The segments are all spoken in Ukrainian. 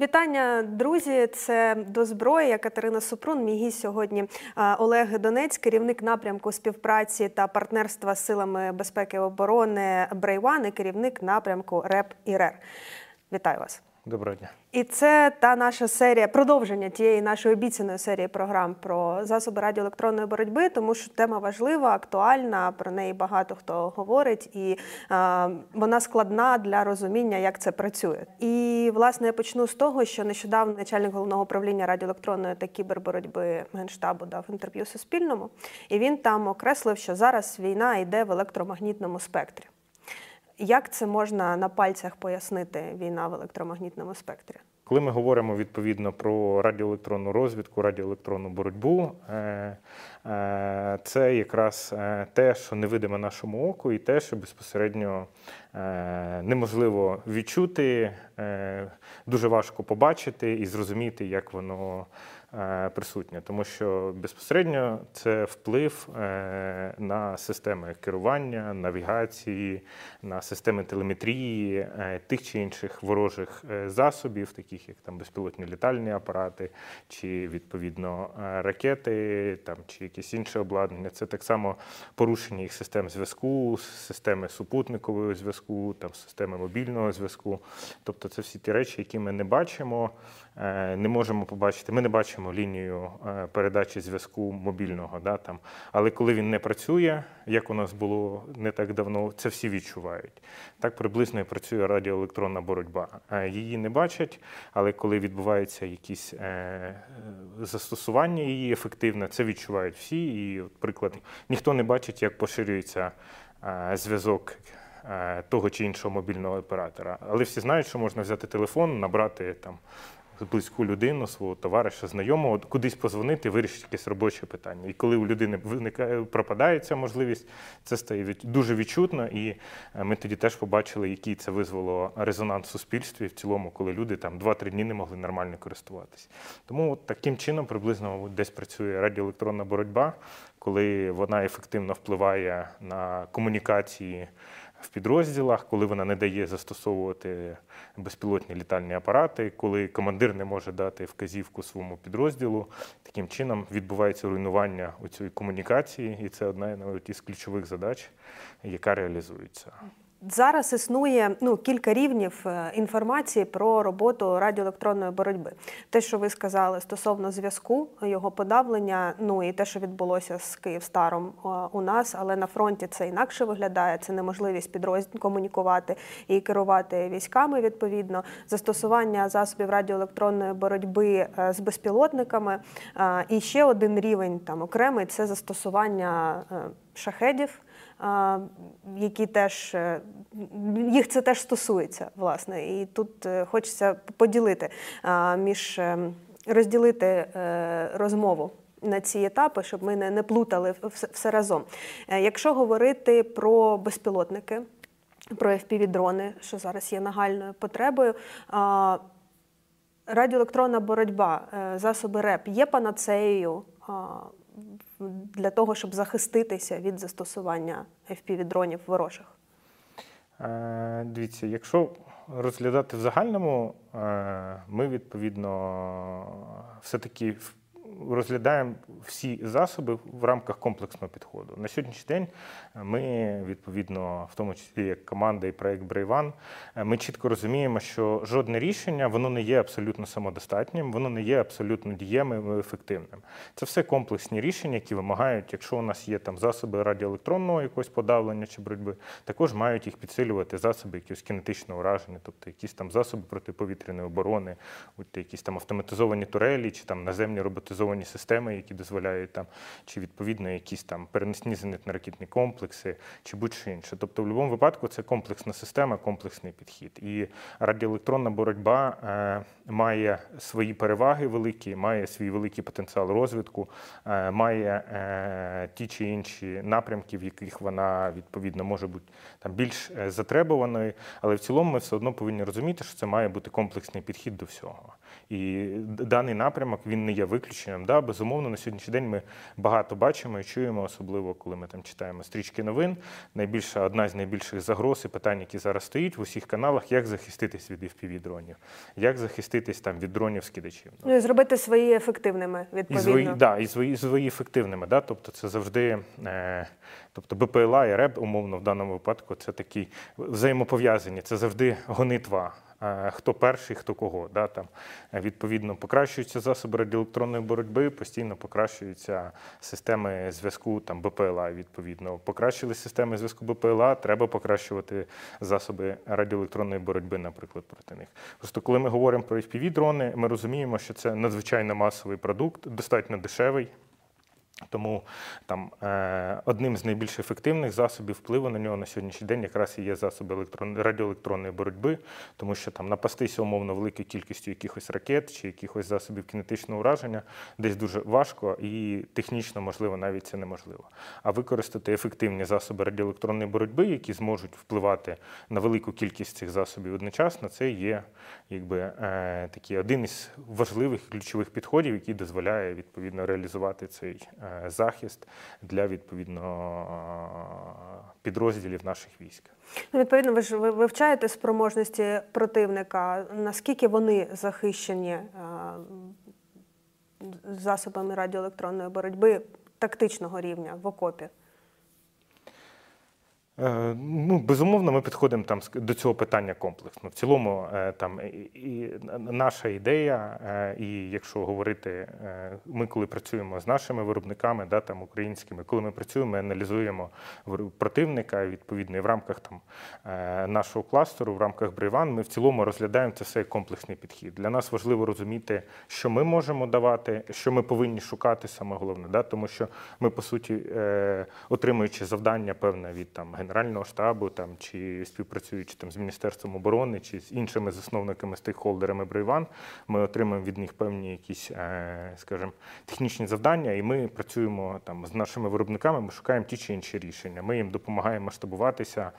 Вітання, друзі! Це до зброї. Катерина Супрун. Мій гість сьогодні Олег Донець, керівник напрямку співпраці та партнерства з силами безпеки і оборони Брейван і керівник напрямку РЕП і РЕР. Вітаю вас. Доброго дня. І це та наша серія продовження тієї нашої обіцяної серії програм про засоби радіоелектронної боротьби, тому що тема важлива, актуальна. Про неї багато хто говорить, і е, вона складна для розуміння, як це працює. І власне я почну з того, що нещодавно начальник головного управління радіоелектронної та кіберборотьби генштабу дав інтерв'ю Суспільному, і він там окреслив, що зараз війна йде в електромагнітному спектрі. Як це можна на пальцях пояснити війна в електромагнітному спектрі? Коли ми говоримо відповідно про радіоелектронну розвідку, радіоелектронну боротьбу, е, е, це якраз е, те, що невидиме нашому оку, і те, що безпосередньо неможливо відчути, дуже важко побачити і зрозуміти, як воно присутня, тому що безпосередньо це вплив е, на системи керування, навігації, на системи телеметрії е, тих чи інших ворожих засобів, таких як там безпілотні літальні апарати, чи відповідно ракети, там чи якісь інше обладнання. Це так само порушення їх систем зв'язку, системи супутникового зв'язку, там системи мобільного зв'язку. Тобто, це всі ті речі, які ми не бачимо, не можемо побачити. Ми не бачимо лінію е, передачі зв'язку мобільного. Да, там. Але коли він не працює, як у нас було не так давно, це всі відчувають. Так приблизно і працює радіоелектронна боротьба. Е, її не бачать, але коли відбувається якісь е, застосування її ефективне, це відчувають всі. І, приклад, ніхто не бачить, як поширюється зв'язок. Того чи іншого мобільного оператора, але всі знають, що можна взяти телефон, набрати там близьку людину, свого товариша, знайомого, кудись позвонити, вирішити якесь робоче питання. І коли у людини виникає пропадає ця можливість, це стає дуже відчутно. І е, ми тоді теж побачили, який це визвало резонанс в суспільстві в цілому, коли люди там 2-3 дні не могли нормально користуватися. Тому от таким чином приблизно десь працює радіоелектронна боротьба, коли вона ефективно впливає на комунікації в підрозділах, коли вона не дає застосовувати безпілотні літальні апарати, коли командир не може дати вказівку своєму підрозділу. Таким чином відбувається руйнування у цій комунікації, і це одна з ключових задач, яка реалізується. Зараз існує ну кілька рівнів е, інформації про роботу радіоелектронної боротьби. Те, що ви сказали стосовно зв'язку, його подавлення, ну і те, що відбулося з Київстаром е, у нас, але на фронті це інакше виглядає. Це неможливість підрозділ комунікувати і керувати військами. Відповідно, застосування засобів радіоелектронної боротьби е, з безпілотниками. І ще один рівень там окремий це застосування шахедів які теж е, їх це теж стосується, власне. І тут е, хочеться поділити між е, розділити розмову. На ці етапи, щоб ми не не плутали все разом. Якщо говорити про безпілотники, про FPV-дрони, що зараз є нагальною потребою, радіоелектронна боротьба, засоби РЕП є панацеєю для того, щоб захиститися від застосування FPV-дронів ворожих? Е, дивіться, якщо розглядати в загальному, е, ми відповідно все-таки розглядаємо всі засоби в рамках комплексного підходу. На сьогоднішній день ми, відповідно, в тому числі як команда і проект Брейван, ми чітко розуміємо, що жодне рішення воно не є абсолютно самодостатнім, воно не є абсолютно діємим і ефективним. Це все комплексні рішення, які вимагають, якщо у нас є там засоби радіоелектронного якогось подавлення чи боротьби, також мають їх підсилювати засоби якогось кінетичного ураження, тобто якісь там засоби протиповітряної оборони, якісь там автоматизовані турелі чи там наземні роботизовані автоматизовані системи, які дозволяють там, чи відповідно якісь там перенесні зенитно-ракетні комплекси, чи будь-що інше. Тобто, в будь-якому випадку це комплексна система, комплексний підхід. І радіоелектронна боротьба е, має свої переваги великі, має свій великий потенціал розвитку, е, має е, ті чи інші напрямки, в яких вона відповідно може бути там більш е, затребуваною, але в цілому ми все одно повинні розуміти, що це має бути комплексний підхід до всього. І даний напрямок він не є виключенням порівнюємо, да, безумовно, на сьогоднішній день ми багато бачимо і чуємо, особливо коли ми там читаємо стрічки новин. Найбільша одна з найбільших загроз і питань, які зараз стоїть в усіх каналах, як захиститись від fpv дронів, як захиститись там від дронів скидачів. Ну і зробити свої ефективними І свої, да, і свої, свої ефективними. Да? Тобто це завжди, е, тобто БПЛА і РЕБ, умовно, в даному випадку, це такі взаємопов'язані, це завжди гонитва. Е, Хто перший, хто кого. Да? Там, е, відповідно, покращуються засоби радіоелектронної боротьби, постійно покращуються системи зв'язку там, БПЛА, відповідно. Покращили системи зв'язку БПЛА, треба покращувати засоби радіоелектронної боротьби, наприклад, проти них. Просто коли ми говоримо про FPV-дрони, ми розуміємо, що це надзвичайно масовий продукт, достатньо дешевий. Тому там е, одним з найбільш ефективних засобів впливу на нього на сьогоднішній день якраз і є засоби електрон... радіоелектронної боротьби, тому що там напастися умовно великою кількістю якихось ракет чи якихось засобів кінетичного ураження десь дуже важко і технічно, можливо, навіть це неможливо. А використати ефективні засоби радіоелектронної боротьби, які зможуть впливати на велику кількість цих засобів одночасно, це є якби е, такий один із важливих ключових підходів, який дозволяє відповідно реалізувати цей е, захист для відповідно е, підрозділів наших військ. Ну, відповідно, ви ж ви вивчаєте спроможності противника. Наскільки вони захищені е, засобами радіоелектронної боротьби тактичного рівня в окопі? Е, Ну, безумовно, ми підходимо там до цього питання комплексно. В цілому, е, там і, наша ідея, е, і якщо говорити, ми коли працюємо з нашими виробниками, да, там українськими, коли ми працюємо, ми аналізуємо противника відповідно і в рамках там нашого кластеру, в рамках Брейван, ми в цілому розглядаємо це все як комплексний підхід. Для нас важливо розуміти, що ми можемо давати, що ми повинні шукати, саме головне, да, тому що ми по суті, отримуючи завдання певне від там Генерального штабу там, чи співпрацюючи там, з Міністерством оборони чи з іншими засновниками, стейкхолдерами Брейван, ми отримуємо від них певні якісь, е, скажімо, технічні завдання, і ми працюємо там, з нашими виробниками, ми шукаємо ті чи інші рішення. Ми їм допомагаємо масштабуватися,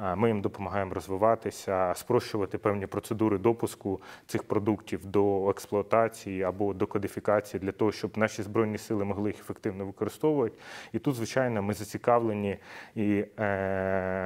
е, ми їм допомагаємо розвиватися, спрощувати певні процедури допуску цих продуктів до експлуатації або до кодифікації для того, щоб наші збройні сили могли їх ефективно використовувати. І тут, звичайно, ми зацікавлені і е,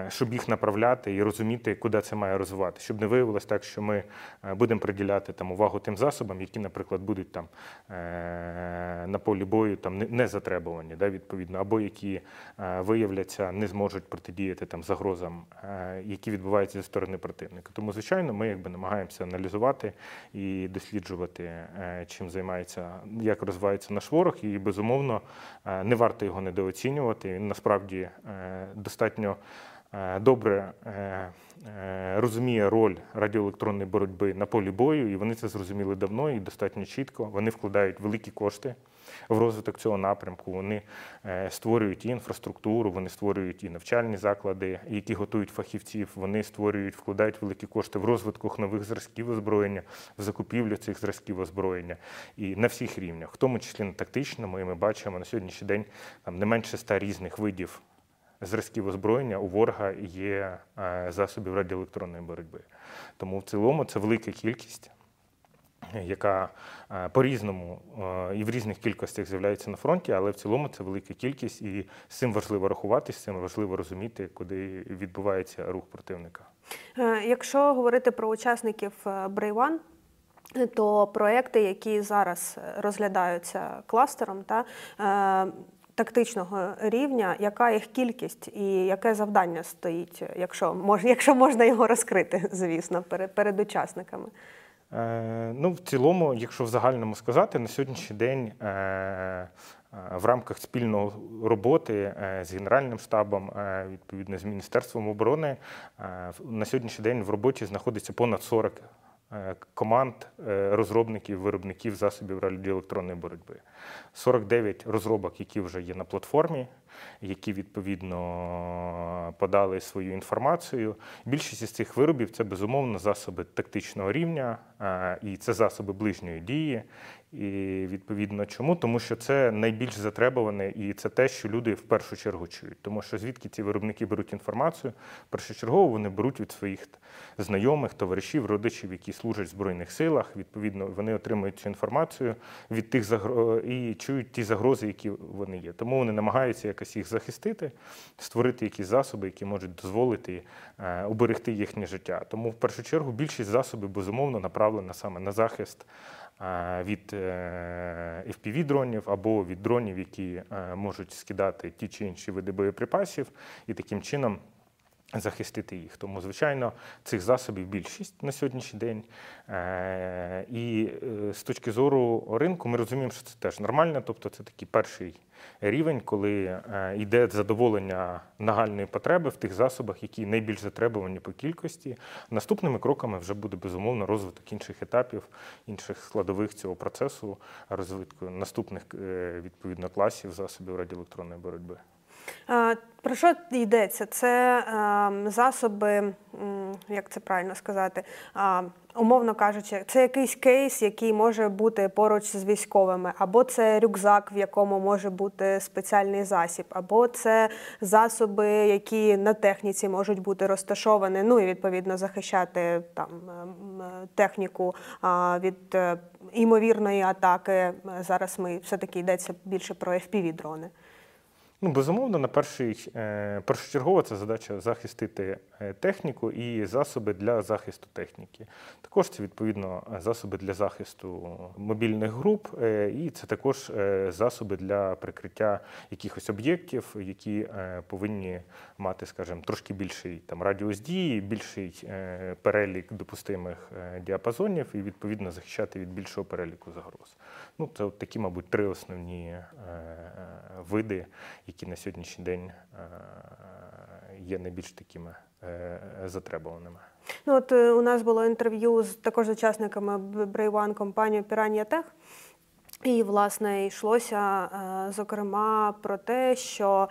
щоб їх направляти і розуміти, куди це має розвивати, щоб не виявилось так, що ми е, будемо приділяти там увагу тим засобам, які, наприклад, будуть там е, на полі бою там не- затребувані, да, відповідно, або які е, виявляться, не зможуть протидіяти там загрозам, е, які відбуваються зі сторони противника. Тому, звичайно, ми якби намагаємося аналізувати і досліджувати, е, чим займається, як розвивається наш ворог, і безумовно е, не варто його недооцінювати. Він насправді е, достатньо е, добре е, е, розуміє роль радіоелектронної боротьби на полі бою, і вони це зрозуміли давно і достатньо чітко. Вони вкладають великі кошти в розвиток цього напрямку. Вони е, створюють і інфраструктуру, вони створюють і навчальні заклади, які готують фахівців. Вони створюють, вкладають великі кошти в розвиток нових зразків озброєння, в закупівлю цих зразків озброєння і на всіх рівнях, в тому числі на тактичному. І ми бачимо на сьогоднішній день там не менше ста різних видів зразків озброєння у ворога є е, засобів радіоелектронної боротьби. Тому в цілому це велика кількість, яка е, по-різному е, і в різних кількостях з'являється на фронті, але в цілому це велика кількість, і з цим важливо рахуватись, з цим важливо розуміти, куди відбувається рух противника. Якщо говорити про учасників Брейван, то проекти, які зараз розглядаються кластером, та тактичного рівня, яка їх кількість і яке завдання стоїть, якщо мож, якщо можна його розкрити, звісно, перед, перед учасниками. Е, Ну, в цілому, якщо в загальному сказати, на сьогоднішній день е, е, в рамках спільної роботи е, з Генеральним штабом, е, відповідно з Міністерством оборони, на сьогоднішній день в роботі знаходиться понад 40 е, команд е, розробників, виробників засобів радіоелектронної боротьби. 49 розробок, які вже є на платформі. Які відповідно подали свою інформацію. Більшість із цих виробів це безумовно засоби тактичного рівня, е, і це засоби ближньої дії. І відповідно чому? Тому що це найбільш затребуване, і це те, що люди в першу чергу чують. Тому що звідки ці виробники беруть інформацію, першочергово вони беруть від своїх знайомих, товаришів, родичів, які служать в збройних силах. Відповідно, вони отримують цю інформацію від тих загро... і чують ті загрози, які вони є. Тому вони намагаються якось їх захистити, створити якісь засоби, які можуть дозволити е, уберегти їхнє життя. Тому в першу чергу більшість засобів безумовно направлена саме на захист е, від fpv дронів або від дронів, які е, можуть скидати ті чи інші види боєприпасів, і таким чином. Захистити їх. Тому, звичайно, цих засобів більшість на сьогоднішній день. Е, І е, з точки зору ринку, ми розуміємо, що це теж нормально. Тобто, це такий перший рівень, коли е, йде задоволення нагальної потреби в тих засобах, які найбільш затребувані по кількості. Наступними кроками вже буде безумовно розвиток інших етапів, інших складових цього процесу, розвитку наступних відповідно класів засобів радіоелектронної боротьби. Е, Про що йдеться? Це е, засоби, як це правильно сказати, умовно кажучи, це якийсь кейс, який може бути поруч з військовими, або це рюкзак, в якому може бути спеціальний засіб, або це засоби, які на техніці можуть бути розташовані, ну і відповідно захищати там ем, е, техніку від е, імовірної атаки. Е, Зараз ми все-таки йдеться більше про FPV-дрони. Ну, безумовно, на перший е, першочергово це задача захистити е, техніку і засоби для захисту техніки. Також це відповідно засоби для захисту мобільних груп, е, і це також засоби для прикриття якихось об'єктів, які повинні мати, скажімо, трошки більший там радіус дії, більший перелік допустимих діапазонів, і відповідно захищати від більшого переліку загроз. Ну, це от такі, мабуть, три основні види, які на сьогоднішній день е, є найбільш такими е, затребуваними. Ну, от е, у нас було інтерв'ю з також учасниками Брейван компанії Piranha Tech. І, власне, йшлося зокрема про те, що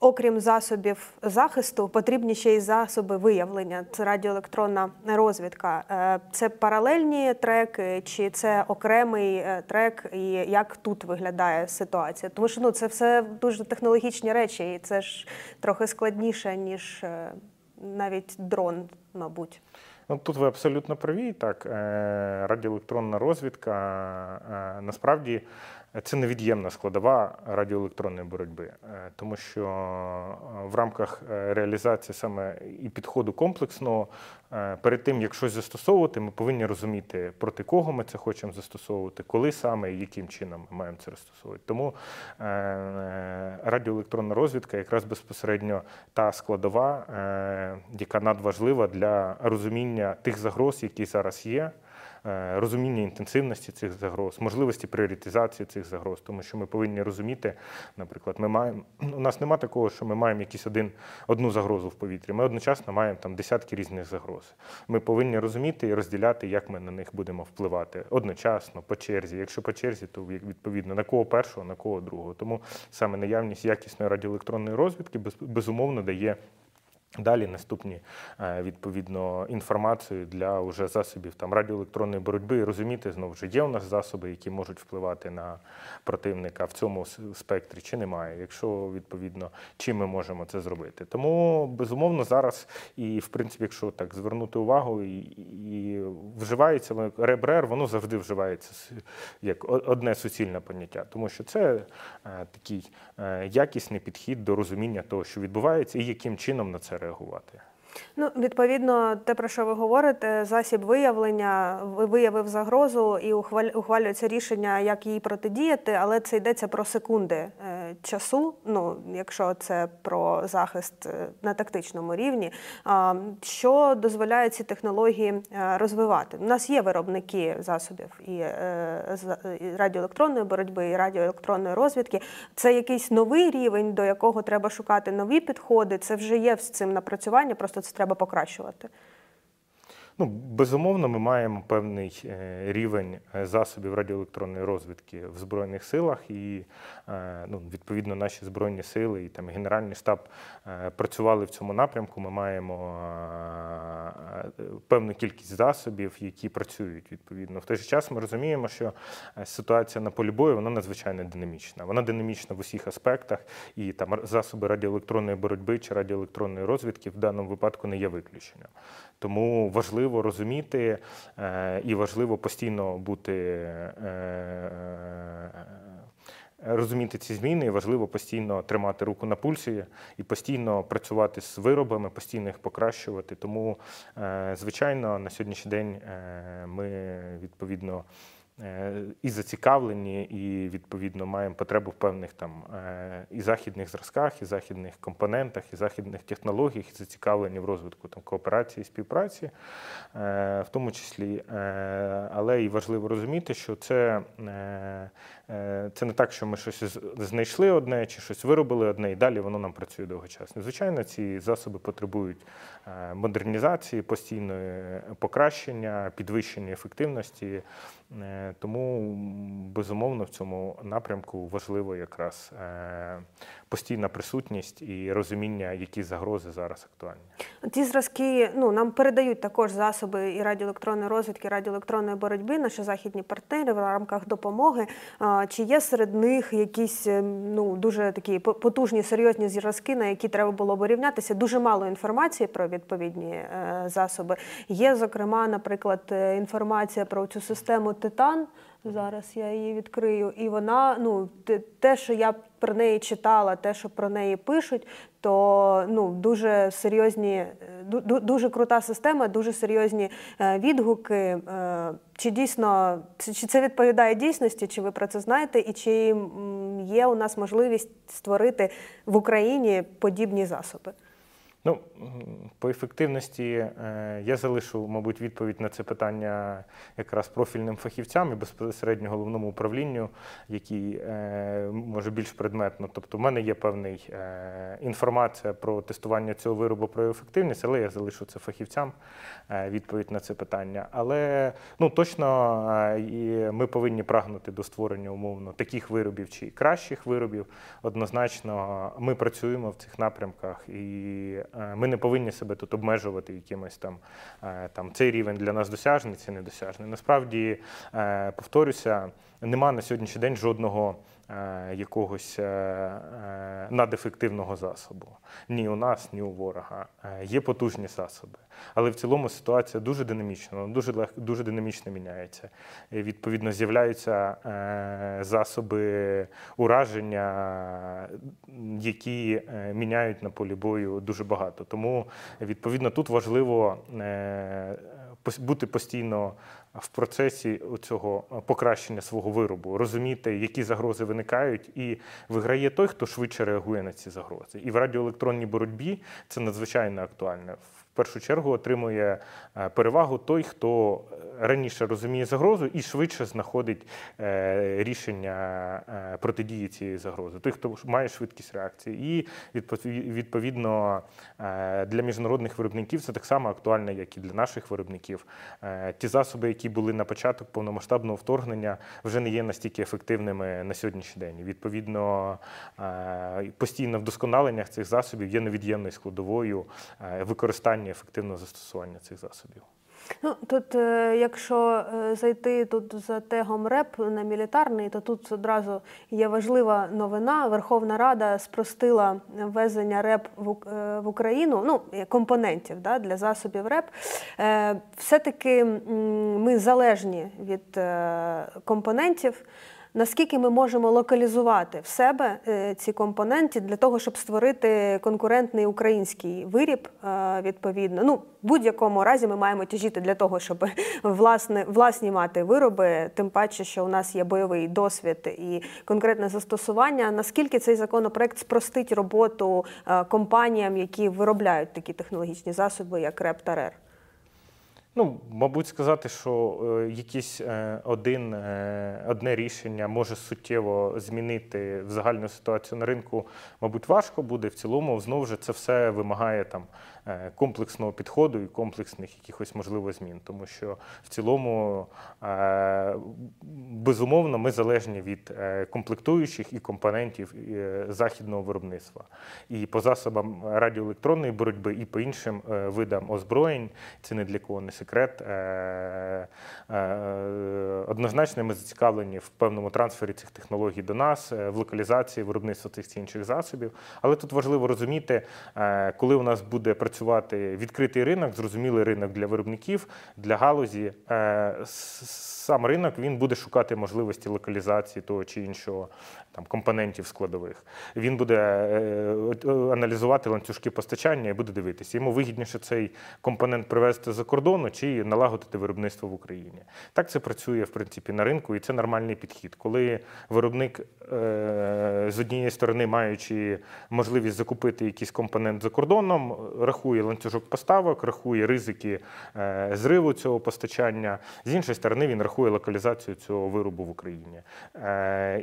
окрім засобів захисту, потрібні ще й засоби виявлення. Це радіоелектронна розвідка. Е, Це паралельні треки, чи це окремий е, трек, і як тут виглядає ситуація? Тому що ну, це все дуже технологічні речі, і це ж трохи складніше, ніж е, навіть дрон, мабуть. Ну, тут ви абсолютно праві. Так, радіоелектронна розвідка насправді це невід'ємна складова радіоелектронної боротьби, Е, тому що е, в рамках е, реалізації саме і підходу комплексного, перед тим як щось застосовувати, ми повинні розуміти, проти кого ми це хочемо застосовувати, коли саме і яким чином ми маємо це застосовувати. Тому радіоелектронна розвідка якраз безпосередньо та складова, яка надважлива для розуміння тих загроз, які зараз є. Е, Розуміння інтенсивності цих загроз, можливості пріоритизації цих загроз, тому що ми повинні розуміти, наприклад, ми маємо у нас немає такого, що ми маємо якийсь один одну загрозу в повітрі. Ми одночасно маємо там десятки різних загроз. Ми повинні розуміти і розділяти, як ми на них будемо впливати одночасно, по черзі. Якщо по черзі, то відповідно на кого першого, на кого другого. Тому саме наявність якісної радіоелектронної розвідки без- безумовно дає. Далі наступні е, відповідно інформацію для уже засобів там радіоелектронної боротьби. І розуміти знову ж є у нас засоби, які можуть впливати на противника в цьому спектрі, чи немає. Якщо відповідно чим ми можемо це зробити. Тому безумовно зараз і в принципі, якщо так звернути увагу, і, і вживається РЕБРЕР, воно завжди вживається як одне суцільне поняття, тому що це е, такий е, якісний підхід до розуміння того, що відбувається, і яким чином на це реагувати. Ну, відповідно, те, про що ви говорите, засіб виявлення виявив загрозу і ухвалюється рішення, як їй протидіяти, але це йдеться про секунди е, часу. Ну, якщо це про захист е, на тактичному рівні, що дозволяє ці технології е, розвивати? У нас є виробники засобів і, радіоелектронної боротьби, і радіоелектронної розвідки. Це якийсь новий рівень, до якого треба шукати нові підходи. Це вже є з цим напрацювання, просто це треба покращувати. Ну, безумовно, ми маємо певний е, рівень е, засобів радіоелектронної розвідки в Збройних силах, і ну, відповідно наші Збройні сили і там Генеральний штаб е, працювали в цьому напрямку. Ми маємо е, певну кількість засобів, які працюють відповідно. В той же час ми розуміємо, що е, ситуація на полі бою вона надзвичайно динамічна. Вона динамічна в усіх аспектах, і там засоби радіоелектронної боротьби чи радіоелектронної розвідки в даному випадку не є виключенням. Тому важливо розуміти е, і важливо постійно бути. Розуміти ці зміни, і важливо постійно тримати руку на пульсі і постійно працювати з виробами, постійно їх покращувати. Тому, е, звичайно, на сьогоднішній день е, ми відповідно е, і зацікавлені, і відповідно маємо потребу в певних там і західних зразках, і західних компонентах, і західних технологіях, і зацікавлені в розвитку там кооперації співпраці, в тому числі. Але і важливо розуміти, що це, це не так, що ми щось знайшли одне чи щось виробили одне, і далі воно нам працює довгочасно. Звичайно, ці засоби потребують е, модернізації, постійної покращення, підвищення ефективності. Е, Тому безумовно в цьому напрямку важливо якраз е, постійна присутність і розуміння, які загрози зараз актуальні. Ті зразки ну, нам передають також засоби і радіоелектронної розвідки, і радіоелектронної боротьби, наші західні партнери в рамках допомоги. Чи є серед них якісь е, ну, дуже такі потужні, серйозні зразки, на які треба було б рівнятися? Дуже мало інформації про відповідні е, засоби. Є, зокрема, наприклад, е, інформація про цю систему Титан. Зараз я її відкрию, і вона, ну, те, що я про неї читала, те, що про неї пишуть, то ну, дуже серйозні, е, ду- ду- дуже крута система, дуже серйозні е, відгуки. Е, Чи дійсно чи це відповідає дійсності, чи ви про це знаєте, і чи є у нас можливість створити в Україні подібні засоби? Ну, по ефективності е, я залишу, мабуть, відповідь на це питання якраз профільним фахівцям і безпосередньо головному управлінню, який е, може більш предметно. Тобто, в мене є певна інформація про тестування цього виробу про ефективність, але я залишу це фахівцям е, відповідь на це питання. Але ну, точно е, ми повинні прагнути до створення умовно таких виробів чи кращих виробів. Однозначно, ми працюємо в цих напрямках, і е, ми не повинні себе тут обмежувати якимось там, е, там цей рівень для нас досяжний, це недосяжний. Насправді, е, повторюся, нема на сьогоднішній день жодного. Е, Якогось е, е, надефективного засобу. Ні у нас, ні у ворога. Є потужні засоби. Але в цілому ситуація дуже динамічна, дуже, лег, дуже динамічно міняється. І, відповідно, з'являються засоби ураження, які міняють на полі бою дуже багато. Тому, відповідно, тут важливо бути постійно в процесі цього покращення свого виробу, розуміти, які загрози виникають, і виграє той, хто швидше реагує на ці загрози. І в радіоелектронній боротьбі це надзвичайно актуально. Першу чергу отримує е, перевагу той, хто раніше розуміє загрозу і швидше знаходить е, рішення е, протидії цієї загрози. Той, хто має швидкість реакції. І відпов- відповідно е, для міжнародних виробників це так само актуально, як і для наших виробників. Е, Ті засоби, які були на початок повномасштабного вторгнення, вже не є настільки ефективними на сьогоднішній день. Відповідно, е, постійне вдосконалення цих засобів є невід'ємною складовою е, використання ефективного застосування цих засобів. Ну тут, е, якщо е, зайти тут за тегом РЕП на мілітарний, то тут одразу є важлива новина. Верховна Рада спростила ввезення РЕП в, е, Україну, ну компонентів да, для засобів РЕП. Е, Все-таки ми залежні від компонентів. Наскільки ми можемо локалізувати в себе е, ці компоненти для того, щоб створити конкурентний український виріб, е, відповідно. Ну, в будь-якому разі ми маємо тяжіти для того, щоб власне, власні мати вироби, тим паче, що у нас є бойовий досвід і конкретне застосування. Наскільки цей законопроект спростить роботу е, компаніям, які виробляють такі технологічні засоби, як РЕП та? Ну, мабуть, сказати, що е, якийсь е, один, е, одне рішення може суттєво змінити в загальну ситуацію на ринку, мабуть, важко буде. В цілому, знову ж це все вимагає там комплексного підходу і комплексних якихось можливо змін, тому що в цілому е, безумовно ми залежні від е, комплектуючих і компонентів е, західного виробництва. І по засобам радіоелектронної боротьби, і по іншим е, видам озброєнь, це не для кого не секрет. е, е, Однозначно ми зацікавлені в певному трансфері цих технологій до нас, е, в локалізації виробництва цих чи інших засобів. Але тут важливо розуміти, е, коли у нас буде працювати відкритий ринок, зрозумілий ринок для виробників, для галузі, е, сам ринок він буде шукати можливості локалізації того чи іншого там компонентів складових. Він буде е, е, аналізувати ланцюжки постачання і буде дивитися, йому вигідніше цей компонент привезти за кордону чи налагодити виробництво в Україні. Так це працює в принципі на ринку, і це нормальний підхід. Коли виробник е, з однієї сторони, маючи можливість закупити якийсь компонент за кордоном, рахує ланцюжок поставок, рахує ризики зриву цього постачання. З іншої сторони, він рахує локалізацію цього виробу в Україні.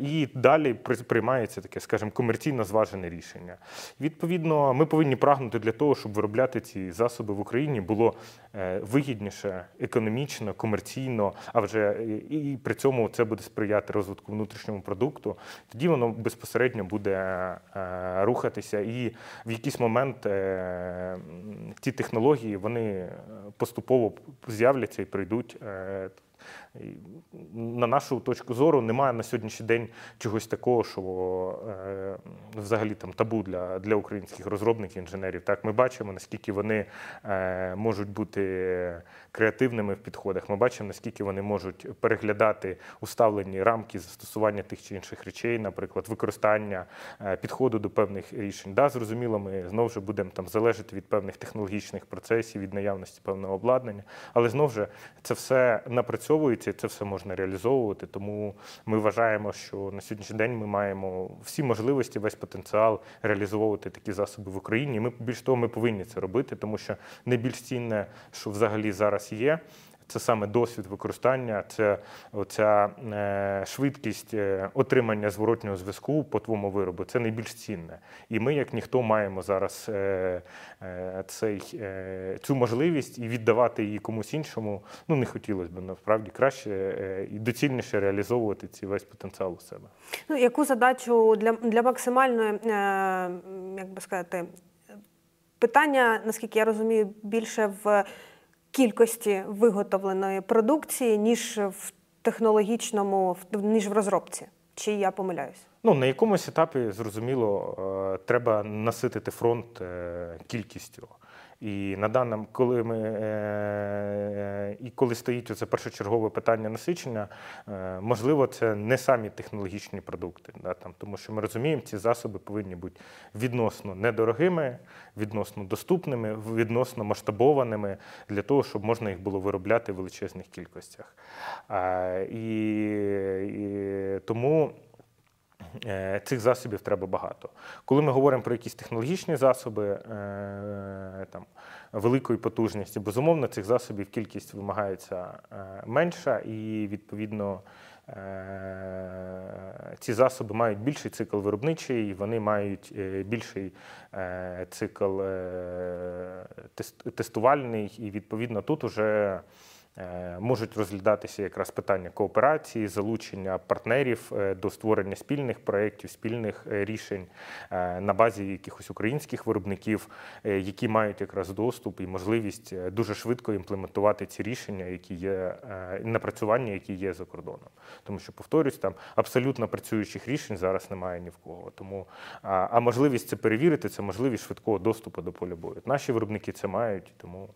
І далі приймається таке, скажімо, комерційно зважене рішення. Відповідно, ми повинні прагнути для того, щоб виробляти ці засоби в Україні було е, вигідніше, економічно, комерційно, а вже і при цьому це буде сприяти розвитку внутрішнього продукту. Тоді воно безпосередньо буде е, рухатися, і в якийсь момент е, м, ті технології вони е, поступово з'являться і прийдуть. На нашу точку зору немає на сьогоднішній день чогось такого, що е, взагалі там табу для, для українських розробників, інженерів. Так, ми бачимо, наскільки вони е, можуть бути креативними в підходах. Ми бачимо, наскільки вони можуть переглядати уставлені рамки застосування тих чи інших речей, наприклад, використання е, підходу до певних рішень. Да, зрозуміло, ми знову ж будемо там залежати від певних технологічних процесів, від наявності певного обладнання, але знову ж це все напрацьовується, і це все можна реалізовувати. Тому ми вважаємо, що на сьогоднішній день ми маємо всі можливості, весь потенціал реалізовувати такі засоби в Україні. Ми більш того, ми повинні це робити, тому що найбільш цінне, що взагалі зараз є. Це саме досвід використання, це оця е, швидкість е, отримання зворотнього зв'язку по твоєму виробу. Це найбільш цінне. І ми, як ніхто, маємо зараз е, цей, цю можливість і віддавати її комусь іншому. Ну не хотілося б насправді краще і доцільніше реалізовувати цей весь потенціал у себе. Ну, яку задачу для, для максимальної, як би сказати, питання, наскільки я розумію, більше в кількості виготовленої продукції, ніж в технологічному, ніж в розробці? Чи я помиляюсь? Ну, на якомусь етапі, зрозуміло, е, треба наситити фронт е, кількістю. І на даному, коли ми е, і коли стоїть це першочергове питання насичення, е, можливо, це не самі технологічні продукти, да, там, тому що ми розуміємо, ці засоби повинні бути відносно недорогими, відносно доступними, відносно масштабованими для того, щоб можна їх було виробляти в величезних кількостях. І, і тому. Е, Цих засобів треба багато. Коли ми говоримо про якісь технологічні засоби е, там, великої потужності, безумовно, цих засобів кількість вимагається е, менша, і відповідно ці засоби мають більший цикл виробничий, вони мають більший цикл тестувальний, і відповідно тут уже. Е, Можуть розглядатися якраз питання кооперації, залучення партнерів е, до створення спільних проєктів, спільних е, рішень на базі якихось українських виробників, які мають якраз доступ і можливість дуже швидко імплементувати ці рішення, які є напрацювання, які є за кордоном. Тому що, повторюсь, там абсолютно працюючих рішень зараз немає ні в кого. Тому а можливість це перевірити, це можливість швидкого доступу до поля бою. Наші виробники це мають, тому.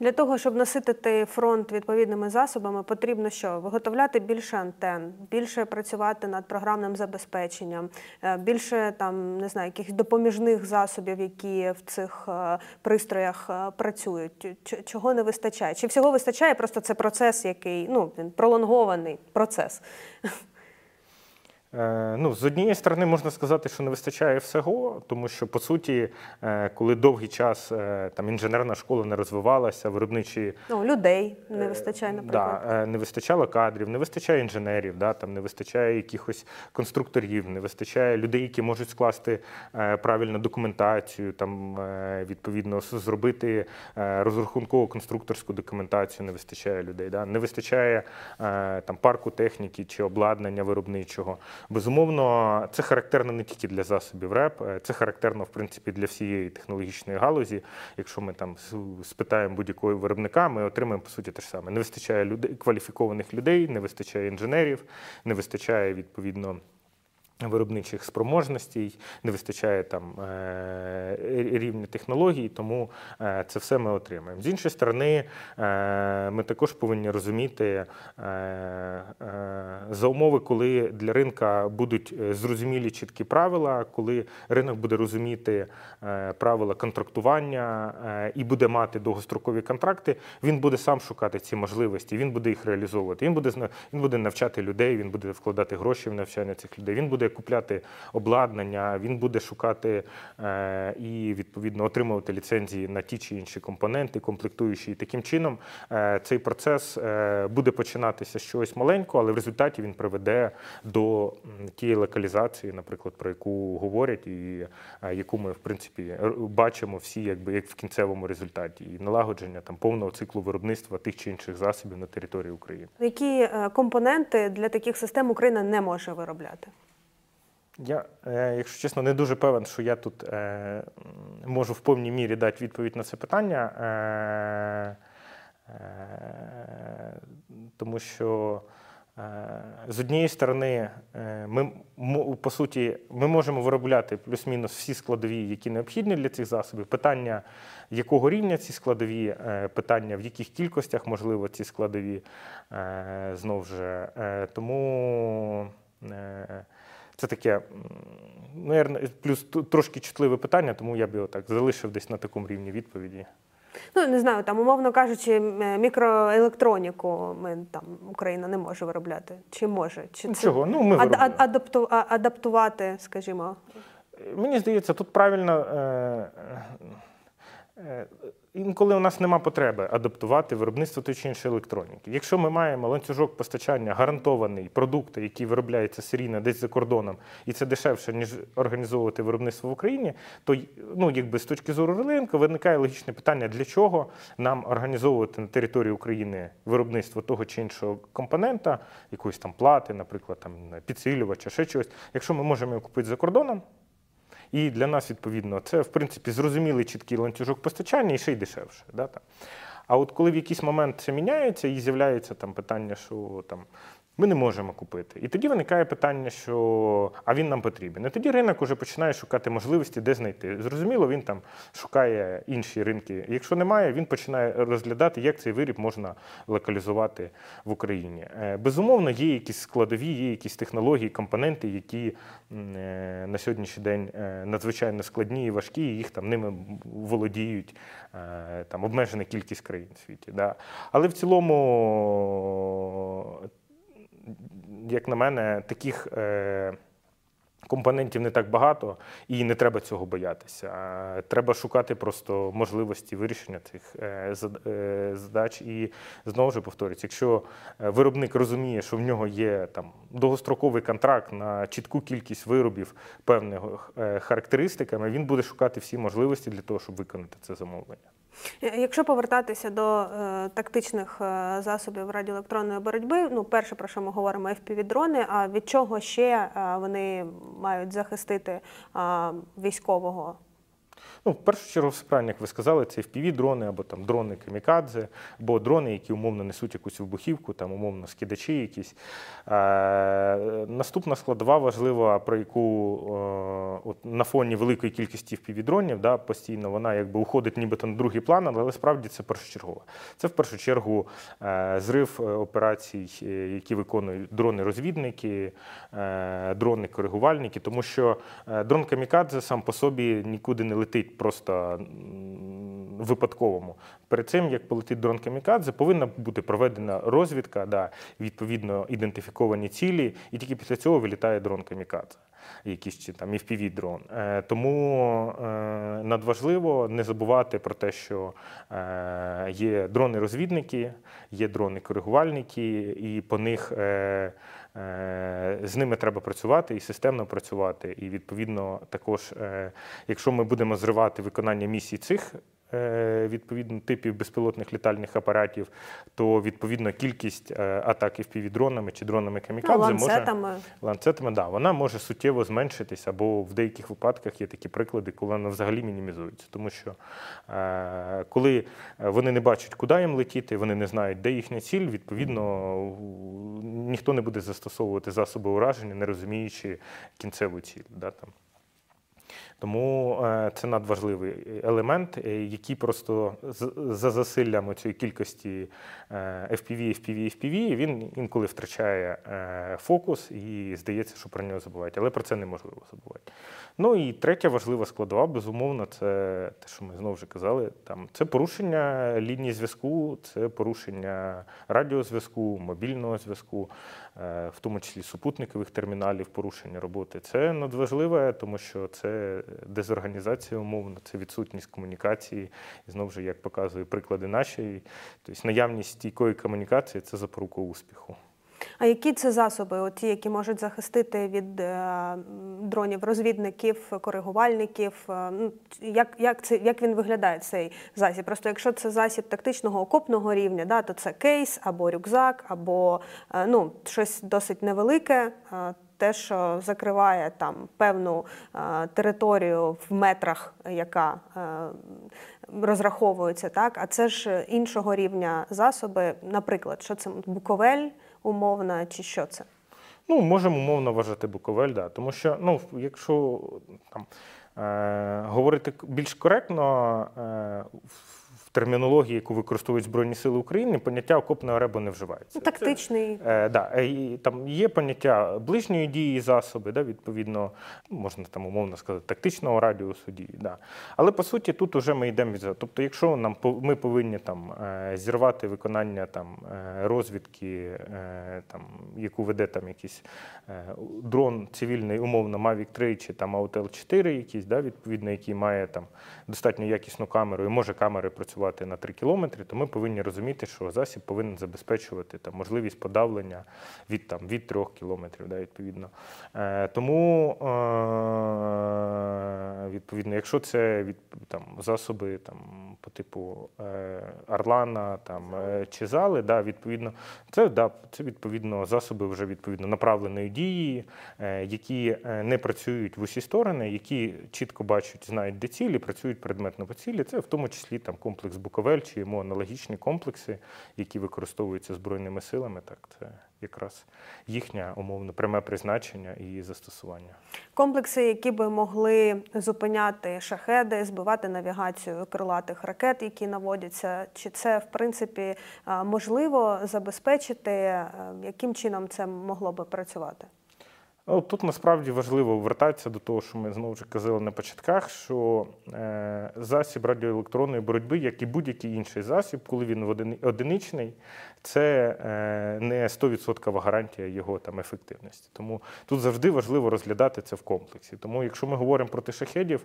Для того, щоб наситити фронт відповідними засобами, потрібно що? Виготовляти більше антен, більше працювати над програмним забезпеченням, е, більше там не знаю, якихось допоміжних засобів, які в цих е, пристроях е, працюють. Чого не вистачає? Чи всього вистачає? Просто це процес, який ну він пролонгований процес. Е, Ну, з однієї сторони, можна сказати, що не вистачає всього, тому що по суті, е, коли довгий час е, там інженерна школа не розвивалася, виробничі Ну, людей не вистачає, наприклад. Да, не вистачало кадрів, не вистачає інженерів, да, там не вистачає якихось конструкторів, не вистачає людей, які можуть скласти правильну документацію, там відповідно зробити розрахунково конструкторську документацію. Не вистачає людей. Да, не вистачає там парку техніки чи обладнання виробничого. Безумовно, це характерно не тільки для засобів РЕП, е, це характерно в принципі для всієї технологічної галузі. Якщо ми там спитаємо будь-якого виробника, ми отримаємо по суті те ж саме. Не вистачає людей, кваліфікованих людей, не вистачає інженерів, не вистачає відповідно. Виробничих спроможностей, не вистачає там е, рівня технологій, тому е, це все ми отримаємо. З іншої сторони, е, ми також повинні розуміти за умови, коли для ринка будуть зрозумілі чіткі правила, коли ринок буде розуміти правила контрактування і буде мати довгострокові контракти, він буде сам шукати ці можливості, він буде їх реалізовувати. Він буде він буде навчати людей, він буде вкладати гроші в навчання цих людей. Він буде купляти обладнання, він буде шукати е, і відповідно отримувати ліцензії на ті чи інші компоненти, комплектуючі. І таким чином е, цей процес е, буде починатися з чогось маленького, але в результаті він приведе до тієї локалізації, наприклад, про яку говорять, і яку ми в принципі бачимо всі, якби як в кінцевому результаті, і налагодження там повного циклу виробництва тих чи інших засобів на території України. Які компоненти для таких систем Україна не може виробляти? Я, е, якщо чесно, не дуже певен, що я тут е, можу в повній мірі дати відповідь на це питання, е, е, тому що е, з однієї сторони, е, ми по суті ми можемо виробляти плюс-мінус всі складові, які необхідні для цих засобів. Питання, якого рівня ці складові, е, питання, в яких кількостях можливо ці складові, е, знову ж. е, Тому. е, це таке, м, наверно, плюс трошки чутливе питання, тому я б його так залишив десь на такому рівні відповіді. Ну не знаю, там умовно кажучи, е, мікроелектроніку ми там Україна не може виробляти. Чи може? Чи це Чого? Ну, ми виробляємо. ад- адапту- адаптувати, скажімо. Мені здається, тут правильно. Е, е, Інколи у нас нема потреби адаптувати виробництво тої чи іншої електроніки. Якщо ми маємо ланцюжок постачання гарантований продукти, які виробляються серійно десь за кордоном, і це дешевше, ніж організовувати виробництво в Україні, то ну, якби з точки зору ринку виникає логічне питання, для чого нам організовувати на території України виробництво того чи іншого компонента, якоїсь там плати, наприклад, там підсилювача, ще чогось, якщо ми можемо його купити за кордоном. І для нас, відповідно, це, в принципі, зрозумілий чіткий ланцюжок постачання і ще й дешевше. Да. А от коли в якийсь момент це міняється і з'являється там питання, що там. Ми не можемо купити. І тоді виникає питання, що а він нам потрібен. І тоді ринок уже починає шукати можливості, де знайти. Зрозуміло, він там шукає інші ринки. Якщо немає, він починає розглядати, як цей виріб можна локалізувати в Україні. Е, Безумовно, є якісь складові, є якісь технології, компоненти, які е, на сьогоднішній день е, надзвичайно складні і важкі, і їх там ними володіють там обмежена кількість країн в світі. Да. Але в цілому, як на мене, таких. е, Компонентів не так багато, і не треба цього боятися. Треба шукати просто можливості вирішення цих е, е, задач. І знову ж повторюється, якщо виробник розуміє, що в нього є там довгостроковий контракт на чітку кількість виробів певними характеристиками, він буде шукати всі можливості для того, щоб виконати це замовлення. Е, Якщо повертатися до е, тактичних е, засобів радіоелектронної боротьби, ну перше про що ми говоримо FPV-дрони, а від чого ще е, вони мають захистити е, військового? Ну, в першу чергу, все правильно, як ви сказали, це FPV-дрони або там дрони камікадзе, або дрони, які умовно несуть якусь вибухівку, там умовно скидачі якісь. Е, наступна складова важлива, про яку е, от, на фоні великої кількості FPV-дронів да, постійно вона якби уходить нібито на другий план, але справді це першочергово. Це в першу чергу е, зрив е, операцій, е, які виконують дрони-розвідники, е, дрони-коригувальники, тому що е, дрон камікадзе сам по собі нікуди не летить просто випадковому. Перед цим, як полетить дрон камікадзе, повинна бути проведена розвідка, да, відповідно ідентифіковані цілі, і тільки після цього вилітає дрон камікадзе. Якийсь чи там fpv дрон. Е, тому е, надважливо не забувати про те, що е, є дрони-розвідники, є дрони-коригувальники, і по них е, з ними треба працювати і системно працювати. І відповідно, також, е, якщо ми будемо зривати виконання місій цих. Е, Відповідно, типів безпілотних літальних апаратів, то відповідно кількість е, атак FPV-дронами чи дронами Ну, камікадзе може ланцетами. ланцетами, да, вона може суттєво зменшитися, або в деяких випадках є такі приклади, коли вона взагалі мінімізується. Тому що е, коли вони не бачать, куди їм летіти, вони не знають, де їхня ціль, відповідно, ніхто не буде застосовувати засоби ураження, не розуміючи кінцеву ціль. Да, там. Тому е, це надважливий елемент, е, який просто за засиллям цієї кількості е, FPV, FPV, FPV, він інколи втрачає е, фокус і здається, що про нього забувають. Але про це неможливо забувати. Ну і третя важлива складова, безумовно, це те, що ми знову вже казали. Там це порушення лінії зв'язку, це порушення радіозв'язку, мобільного зв'язку, е, в тому числі супутникових терміналів, порушення роботи. Це надважливе, тому що це дезорганізація умовно, це відсутність комунікації. І знову ж, як показує приклади нашої, тобто наявність стійкої комунікації це запорука успіху. А які це засоби, ті, які можуть захистити від е, дронів розвідників, коригувальників? Е, ну, як, як, це, як він виглядає цей засіб? Просто якщо це засіб тактичного окопного рівня, да, то це кейс або рюкзак, або е, ну, щось досить невелике. те, що закриває там певну е, територію в метрах, яка е, розраховується, так а це ж іншого рівня засоби. Наприклад, що це буковель умовна, чи що це? Ну, можемо умовно вважати Буковель, да. тому що, ну, якщо там, е, говорити більш коректно, е, термінології, яку використовують Збройні Сили України, поняття окопного ребу не вживається. Ну, тактичний. Е, да, е, і там є поняття ближньої дії засоби, да, відповідно, можна там умовно сказати, тактичного радіусу дії. Да. Але по суті, тут уже ми йдемо від. Тобто, якщо нам ми повинні там е, зірвати виконання там е, розвідки, там яку веде там якийсь дрон цивільний, умовно Mavic 3 чи там Autel 4 якийсь, да, відповідно, який має там достатньо якісну камеру і може камери працювати на 3 кілометри, то ми повинні розуміти, що засіб повинен забезпечувати там можливість подавлення від там від 3 кілометрів, да, відповідно. Е, тому е, відповідно, якщо це від там засоби там по типу е, Орлана там е, чи зали, да, відповідно, це да, це відповідно засоби вже відповідно направленої дії, е, які е, не працюють в усі сторони, які чітко бачать, знають, де цілі, працюють предметно по цілі. Це в тому числі там комплекс Буковель чи йому аналогічні комплекси, які використовуються збройними силами. Так, це якраз їхнє умовно пряме призначення і застосування. Комплекси, які би могли зупиняти шахеди, збивати навігацію крилатих ракет, які наводяться, чи це в принципі можливо забезпечити, яким чином це могло би працювати? Ну, Тут насправді важливо вертатися до того, що ми знову ж казали на початках, що е, засіб радіоелектронної боротьби, як і будь-який інший засіб, коли він в одини- одиничний, це е, не 100% гарантія його там ефективності. Тому тут завжди важливо розглядати це в комплексі. Тому, якщо ми говоримо проти шахедів,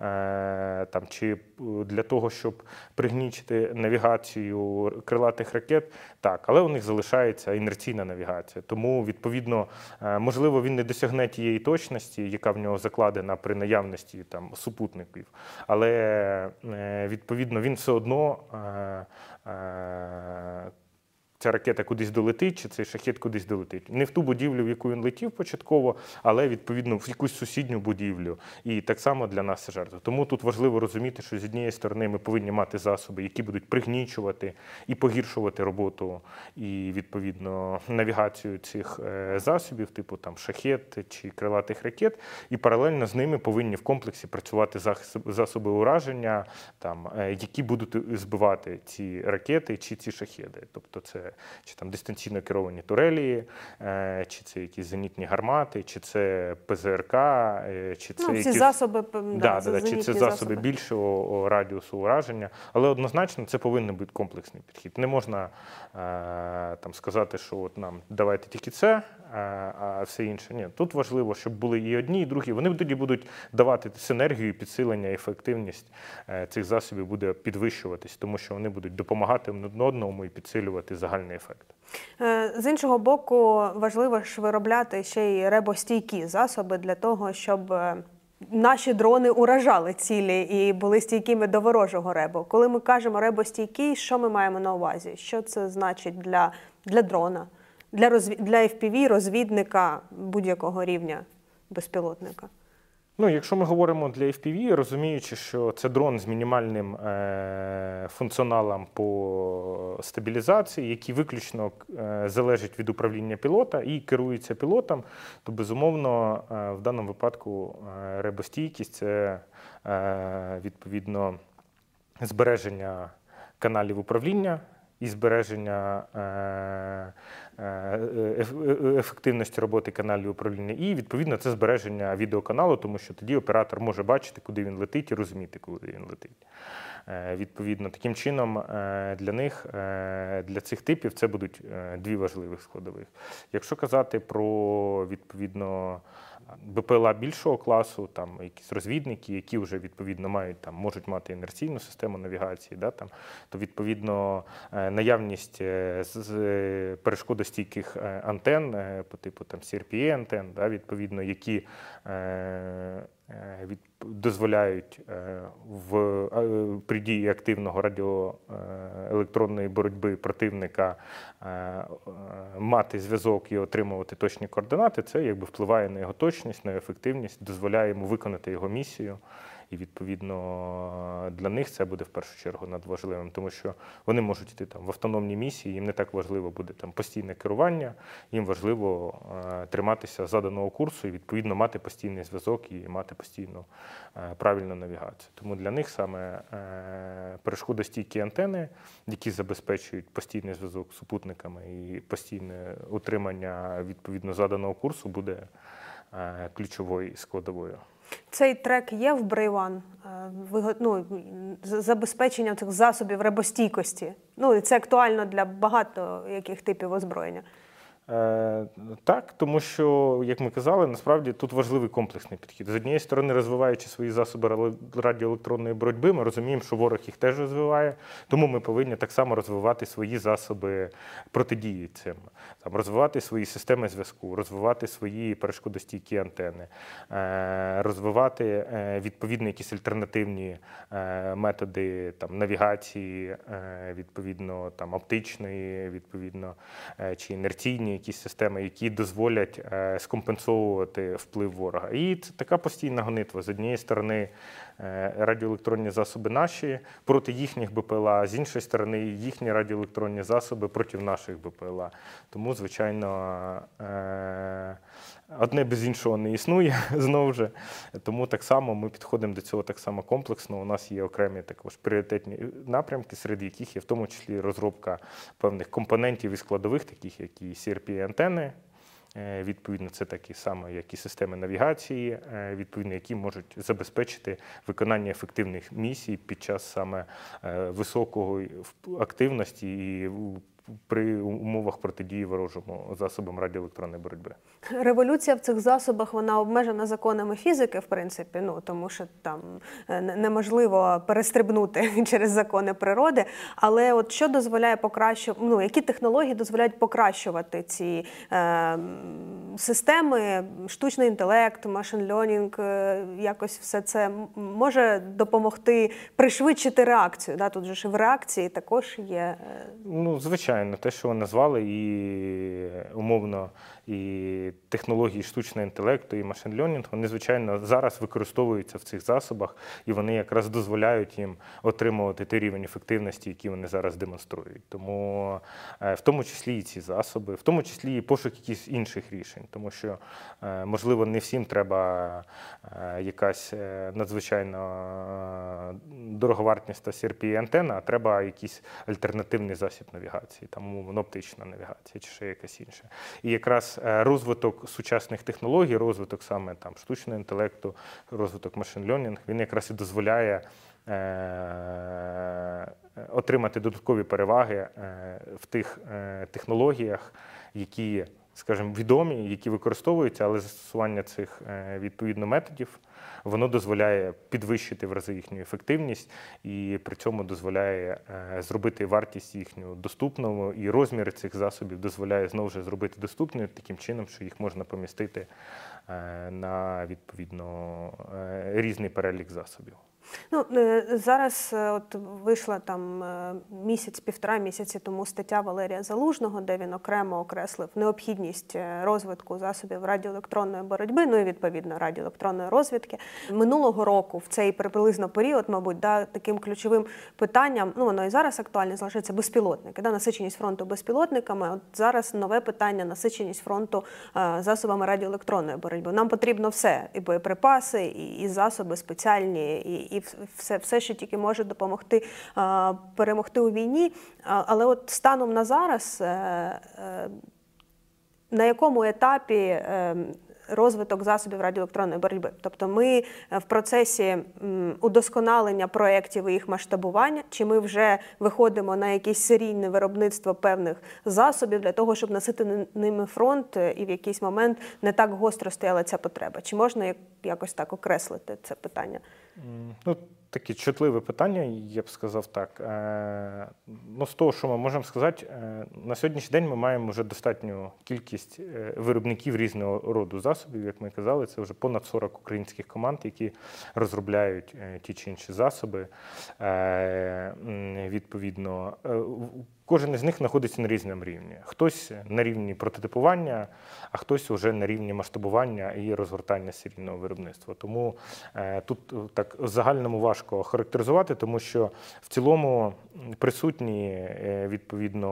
е, там чи е, для того, щоб пригнічити навігацію крилатих ракет, так, але у них залишається інерційна навігація. Тому, відповідно, можливо, він не досягне тієї точності, яка в нього закладена при наявності там супутників, але відповідно він все одно. Ця ракета кудись долетить, чи цей шахет кудись долетить. Не в ту будівлю, в яку він летів початково, але відповідно в якусь сусідню будівлю. І так само для нас жертва. Тому тут важливо розуміти, що з однієї сторони ми повинні мати засоби, які будуть пригнічувати і погіршувати роботу і відповідно навігацію цих е, засобів, типу там шахет чи крилатих ракет. І паралельно з ними повинні в комплексі працювати засоби ураження, там е, які будуть збивати ці ракети чи ці шахеди. Тобто це чи там дистанційно керовані турелі, е, чи це якісь зенітні гармати, чи це ПЗРК, е, чи це Ну, якісь... засоби, Да, да, да, чи це засоби засоби. більшого радіусу ураження, але однозначно це повинен бути комплексний підхід. Не можна е, там сказати, що от нам давайте тільки це, а все інше. Ні, тут важливо, щоб були і одні, і другі. Вони тоді будуть давати синергію, підсилення, ефективність е, цих засобів буде підвищуватись, тому що вони будуть допомагати одному і підсилювати загальний ефект. Е, З іншого боку, важливо ж виробляти ще й ребостійкі засоби для того, щоб е, наші дрони уражали цілі і були стійкими до ворожого ребу. Коли ми кажемо ребостійкий, що ми маємо на увазі? Що це значить для, для дрона, для, розві... для FPV, розвідника будь-якого рівня безпілотника? Ну, якщо ми говоримо для FPV, розуміючи, що це дрон з мінімальним е, функціоналом по стабілізації, який виключно е, залежить від управління пілота і керується пілотом, то безумовно е, в даному випадку е, ребостійкість це е, відповідно збереження каналів управління і збереження е, е, е, ефективності роботи каналів управління, і відповідно це збереження відеоканалу, тому що тоді оператор може бачити, куди він летить, і розуміти, куди він летить. Е, Відповідно, таким чином е, для них, е, для цих типів, це будуть дві важливих складових. Якщо казати про відповідно БПЛА більшого класу, там якісь розвідники, які вже відповідно мають там можуть мати інерційну систему навігації, да, там, то відповідно наявність перешкодостійких антен по типу там CRPA антен, да, відповідно, які від, дозволяють е, в е, при дії активного радіоелектронної боротьби противника е, мати зв'язок і отримувати точні координати, це якби впливає на його точність, на його ефективність, дозволяє йому виконати його місію. І відповідно для них це буде в першу чергу надважливим, тому що вони можуть йти там в автономні місії, їм не так важливо буде там постійне керування, їм важливо е, триматися заданого курсу і відповідно мати постійний зв'язок і мати постійну е, правильну навігацію. Тому для них саме е, перешкодостійкі антени, які забезпечують постійний зв'язок з супутниками і постійне утримання відповідно заданого курсу, буде е, ключовою складовою. Цей трек є в Брейван, ну, з- забезпечення цих засобів ребостійкості. Ну, це актуально для багато яких типів озброєння. Е, Так, тому що, як ми казали, насправді тут важливий комплексний підхід. З однієї сторони, розвиваючи свої засоби радіоелектронної боротьби, ми розуміємо, що ворог їх теж розвиває, тому ми повинні так само розвивати свої засоби протидії цим, там, розвивати свої системи зв'язку, розвивати свої перешкодостійкі антени, е, розвивати е, відповідні якісь альтернативні методи там, навігації, відповідно там, оптичної, відповідно, чи інерційні якісь системи, які дозволять е, скомпенсовувати вплив ворога. І це така постійна гонитва. З однієї сторони, е, радіоелектронні засоби наші проти їхніх БПЛА, з іншої сторони, їхні радіоелектронні засоби проти наших БПЛА. Тому, звичайно, е, одне без іншого не існує знову ж. Тому так само ми підходимо до цього так само комплексно. У нас є окремі також пріоритетні напрямки, серед яких є в тому числі розробка певних компонентів і складових, таких як і CRP-антени. Е, Відповідно, це такі саме, як і системи навігації, е, відповідно, які можуть забезпечити виконання ефективних місій під час саме е, високої активності і при умовах протидії ворожому засобам радіоелектронної боротьби. Революція в цих засобах вона обмежена законами фізики, в принципі, ну тому що там е, неможливо перестрибнути через закони природи. Але от що дозволяє покращувати, ну які технології дозволяють покращувати ці е, системи, штучний інтелект, машин learning, е, якось все це може допомогти пришвидшити реакцію. Да? Тут же ж в реакції також є. е, Ну, звичайно, те, що ви назвали, і умовно, і технології штучного інтелекту, і машин learning, вони, звичайно, зараз використовуються в цих засобах, і вони якраз дозволяють їм отримувати той рівень ефективності, який вони зараз демонструють. Тому е, в тому числі і ці засоби, в тому числі і пошук якихось інших рішень, тому що, е, можливо, не всім треба е, якась надзвичайно е, дороговартісна CRP антена, а треба якийсь альтернативний засіб навігації. там оптична навігація чи ще якась інша. І якраз е, розвиток сучасних технологій, розвиток саме там штучного інтелекту, розвиток машин льонінг, він якраз і дозволяє. е, Отримати додаткові переваги е, в тих технологіях, які, скажімо, відомі, які використовуються, але застосування цих відповідно методів воно дозволяє підвищити в рази їхню ефективність і при цьому дозволяє е, зробити вартість їхню доступною, і розміри цих засобів дозволяє знову ж зробити доступною таким чином, що їх можна помістити е, на відповідно е, різний перелік засобів. Ну е, зараз е, от вийшла там е, місяць-півтора місяці тому стаття Валерія Залужного, де він окремо окреслив необхідність розвитку засобів радіоелектронної боротьби, ну і відповідно радіоелектронної розвідки. Минулого року в цей приблизно період, мабуть, да, таким ключовим питанням, ну воно і зараз актуальне, залишається безпілотники, да, насиченість фронту безпілотниками. От зараз нове питання насиченість фронту засобами радіоелектронної боротьби. Нам потрібно все: і боєприпаси, і, і засоби спеціальні, і, і все, все, що тільки може допомогти перемогти у війні. Але от станом на зараз, е, е, на якому етапі е, розвиток засобів радіоелектронної боротьби? Тобто ми в процесі удосконалення проєктів і їх масштабування, чи ми вже виходимо на якесь серійне виробництво певних засобів для того, щоб носити ними фронт, і в якийсь момент не так гостро стояла ця потреба? Чи можна якось так окреслити це питання? Ну, таке чутливе питання, я б сказав так. Е, Ну, з того, що ми можемо сказати, е, на сьогоднішній день ми маємо вже достатню кількість е, виробників різного роду засобів. Як ми казали, це вже понад 40 українських команд, які розробляють ті чи інші засоби. Відповідно, кожен із них знаходиться на різному рівні. Хтось на рівні прототипування, а хтось уже на рівні масштабування і розгортання серійного виробництва. Тому е, тут е, так загальному важко характеризувати, тому що в цілому присутні е, відповідно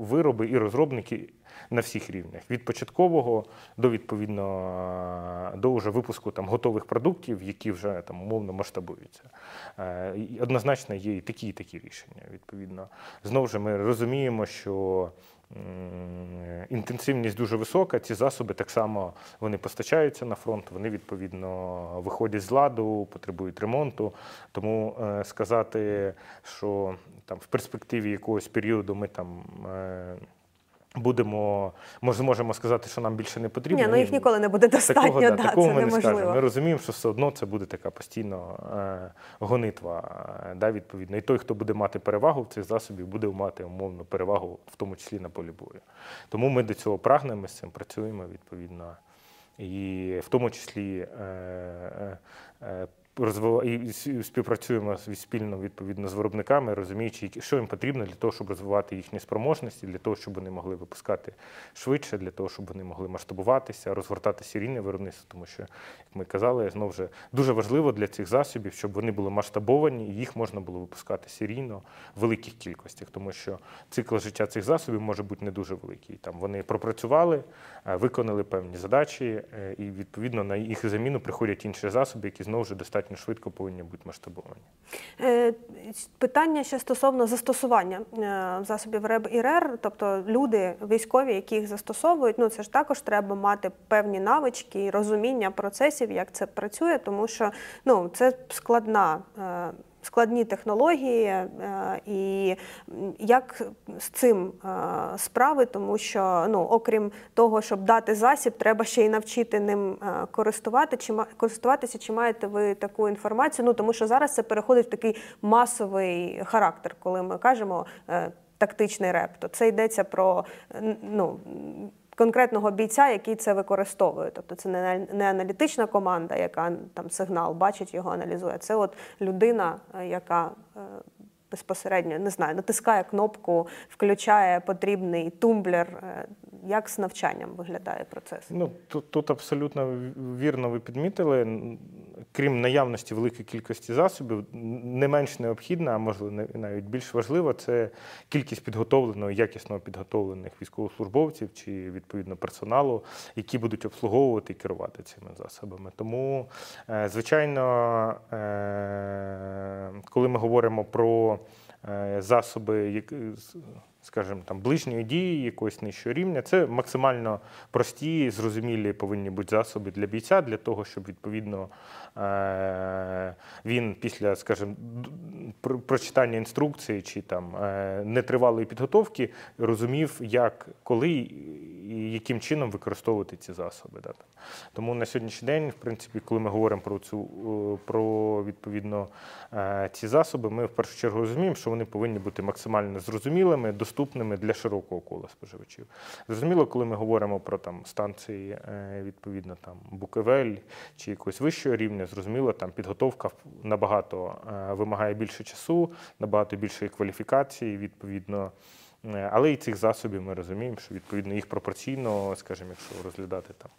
вироби і розробники. На всіх рівнях від початкового до відповідно е, до вже випуску там готових продуктів, які вже там умовно масштабуються. Е, Однозначно є і такі, і такі рішення. Відповідно, знову ж ми розуміємо, що інтенсивність дуже висока. Ці засоби так само вони постачаються на фронт, вони відповідно виходять з ладу, потребують ремонту. Тому е, сказати, що там в перспективі якогось періоду ми там. Будемо, може, зможемо сказати, що нам більше не потрібно. Ні, ну їх ніколи не буде достатньо, Такого, да, да, такого це ми не скажемо. Ми розуміємо, що все одно це буде така постійно е, гонитва, е, да, відповідно. І той, хто буде мати перевагу в цих засобів, буде мати умовно перевагу, в тому числі на полі бою. Тому ми до цього прагнемо, з цим працюємо відповідно. І в тому числі е, е, е, і співпрацюємо спільно відповідно з виробниками, розуміючи, що їм потрібно для того, щоб розвивати їхні спроможності, для того, щоб вони могли випускати швидше, для того, щоб вони могли масштабуватися, розгортати серійне виробництво, тому що, як ми казали, знову ж дуже важливо для цих засобів, щоб вони були масштабовані і їх можна було випускати серійно в великих кількостях, тому що цикл життя цих засобів може бути не дуже великий. Там вони пропрацювали, е, виконали певні задачі, е, і відповідно на їх заміну приходять інші засоби, які знову ж достатньо швидко повинні бути масштабовані. Е, Питання ще стосовно застосування е, засобів РЕБ і РЕР, тобто люди військові, які їх застосовують, ну це ж також треба мати певні навички і розуміння процесів, як це працює, тому що ну це складна. Складні технології, е, і як з цим е, справи, тому що ну, окрім того, щоб дати засіб, треба ще й навчити ним е, користувати, чи користуватися, чи маєте ви таку інформацію? Ну тому що зараз це переходить в такий масовий характер, коли ми кажемо тактичний реп, то це йдеться про ну. Конкретного бійця, який це використовує, тобто це не, аналітична команда, яка там сигнал бачить його, аналізує. Це от людина, е, яка е, безпосередньо не знаю, натискає кнопку, включає потрібний тумблер. Е, Як з навчанням виглядає процес? Ну, тут, тут абсолютно вірно ви підмітили. Крім наявності великої кількості засобів, не менш необхідна, а можливо нав- навіть більш важлива, це кількість підготовленого, якісно підготовлених військовослужбовців чи відповідно персоналу, які будуть обслуговувати і керувати цими засобами. Тому, е, звичайно, е, коли ми говоримо про засоби, як- з- скажімо, там ближньої дії, якогось нижчого рівня. Це максимально прості, зрозумілі повинні бути засоби для бійця, для того, щоб відповідно е, він після, скажімо, прочитання інструкції чи там е, нетривалої підготовки розумів, як, коли і яким чином використовувати ці засоби. Тому на сьогоднішній день, в принципі, коли ми говоримо про цю про відповідно е, ці засоби, ми в першу чергу розуміємо, що вони повинні бути максимально зрозумілими, доступними для широкого кола споживачів. Зрозуміло, коли ми говоримо про там станції, е, відповідно там Букевель чи якогось вищого рівня, зрозуміло, там підготовка набагато е, вимагає більше часу, набагато більшої кваліфікації, відповідно. Е, Але і цих засобів ми розуміємо, що відповідно їх пропорційно, скажімо, якщо розглядати там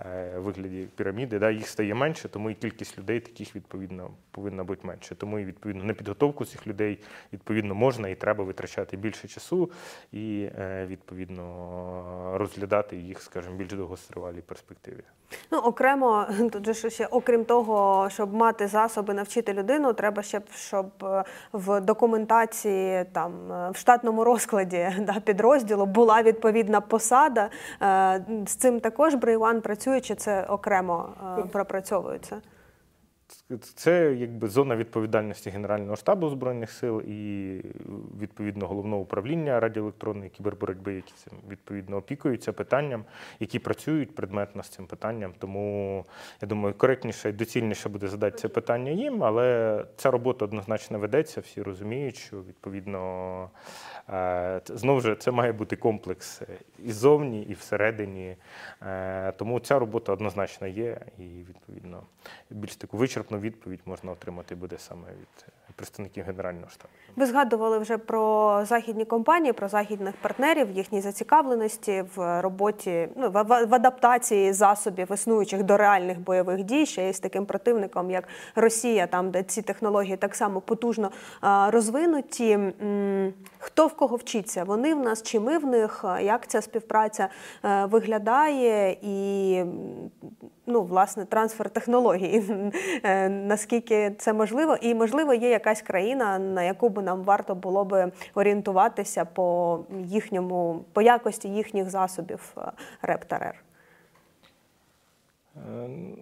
е, вигляді піраміди, да, їх стає менше, тому і кількість людей таких відповідно повинна бути менше. Тому і відповідно на підготовку цих людей відповідно можна і треба витрачати більше часу і е, відповідно розглядати їх, скажімо, більш довгостривалій перспективі. Ну, окремо, тут же ще, окрім того, щоб мати засоби навчити людину, треба ще, щоб в документації, там, в штатному розкладі да, підрозділу була відповідна посада. Е, З цим також Брейван працює, чи це окремо е, пропрацьовується? Це якби зона відповідальності Генерального штабу збройних сил і відповідно головного управління радіоелектронної кіберборотьби, які цим відповідно опікуються питанням, які працюють предметно з цим питанням. Тому я думаю, коректніше і доцільніше буде задати це питання їм, але ця робота однозначно ведеться. Всі розуміють, що відповідно е, знову ж це має бути комплекс і зовні, і всередині. Е, Тому ця робота однозначно є, і відповідно більш таку вичерпну відповідь можна отримати буде саме від представників Генерального штабу. Ви згадували вже про західні компанії, про західних партнерів, їхній зацікавленості в роботі, ну, в, адаптації засобів існуючих до реальних бойових дій, ще й з таким противником, як Росія, там де ці технології так само потужно розвинуті. Хто в кого вчиться? Вони в нас чи ми в них? Як ця співпраця е, виглядає? І ну, власне, трансфер технологій. Е, Наскільки це можливо? І можливо, є якась країна, на яку би нам варто було би орієнтуватися по їхньому, по якості їхніх засобів е, РЕП та? Е,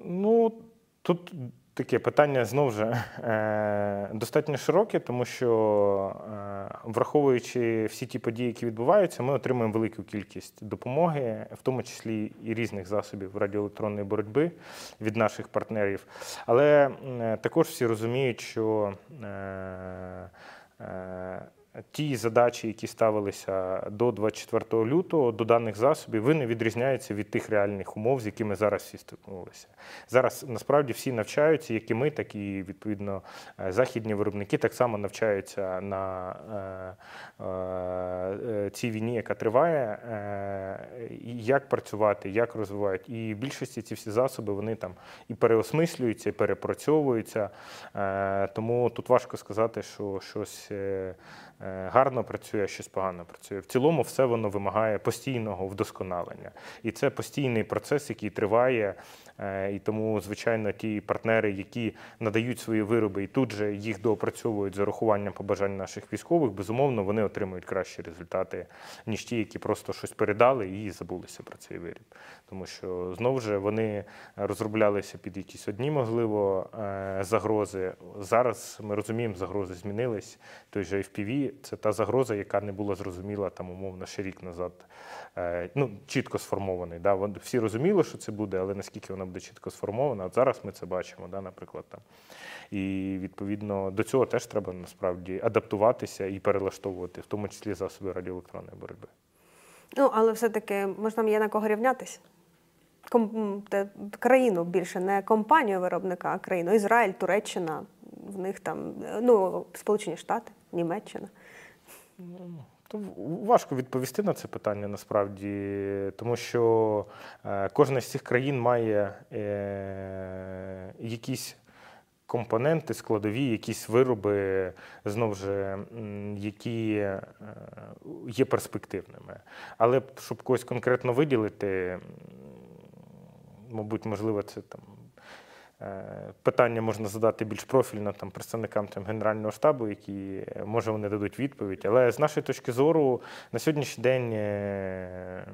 Ну, тут таке питання знову ж е, достатньо широке, тому що, е, враховуючи всі ті події, які відбуваються, ми отримуємо велику кількість допомоги, в тому числі і різних засобів радіоелектронної боротьби від наших партнерів. Але також всі розуміють, що е, ті задачі, які ставилися до 24 лютого, до даних засобів, вони відрізняються від тих реальних умов, з якими зараз всі стикнулися. Зараз насправді всі навчаються, як і ми, так і відповідно е, західні виробники так само навчаються на е, е, цій війні, яка триває, як працювати, як розвивають. І в більшості ці всі засоби вони там і переосмислюються, і перепрацьовуються. Тому тут важко сказати, що щось. Е, Гарно працює, а щось погано працює. В цілому все воно вимагає постійного вдосконалення. І це постійний процес, який триває. Е, І тому, звичайно, ті партнери, які надають свої вироби і тут же їх доопрацьовують з урахуванням побажань наших військових, безумовно, вони отримують кращі результати, ніж ті, які просто щось передали і забулися про цей виріб. Тому що знову ж вони розроблялися під якісь одні, можливо, е, загрози. Зараз ми розуміємо, загрози змінились. Той же FPV – це та загроза, яка не була зрозуміла там умовно ще рік назад. Е, Ну, чітко сформований. Да? Всі розуміли, що це буде, але наскільки вона буде чітко сформована, от зараз ми це бачимо, да, наприклад. Там. І відповідно до цього теж треба насправді адаптуватися і перелаштовувати, в тому числі засоби радіоелектронної боротьби. Ну, але все-таки можна є на кого рівнятися. Ком, країну більше, не компанію виробника, а країну. Ізраїль, Туреччина, в них там, е, ну, Сполучені Штати, Німеччина. То важко відповісти на це питання насправді, тому що е, кожна з цих країн має е, якісь компоненти складові, якісь вироби, знову ж, які е, є перспективними. Але щоб когось конкретно виділити, мабуть, можливо, це там питання можна задати більш профільно там, представникам там, Генерального штабу, які е, може вони дадуть відповідь. Але з нашої точки зору на сьогоднішній день е,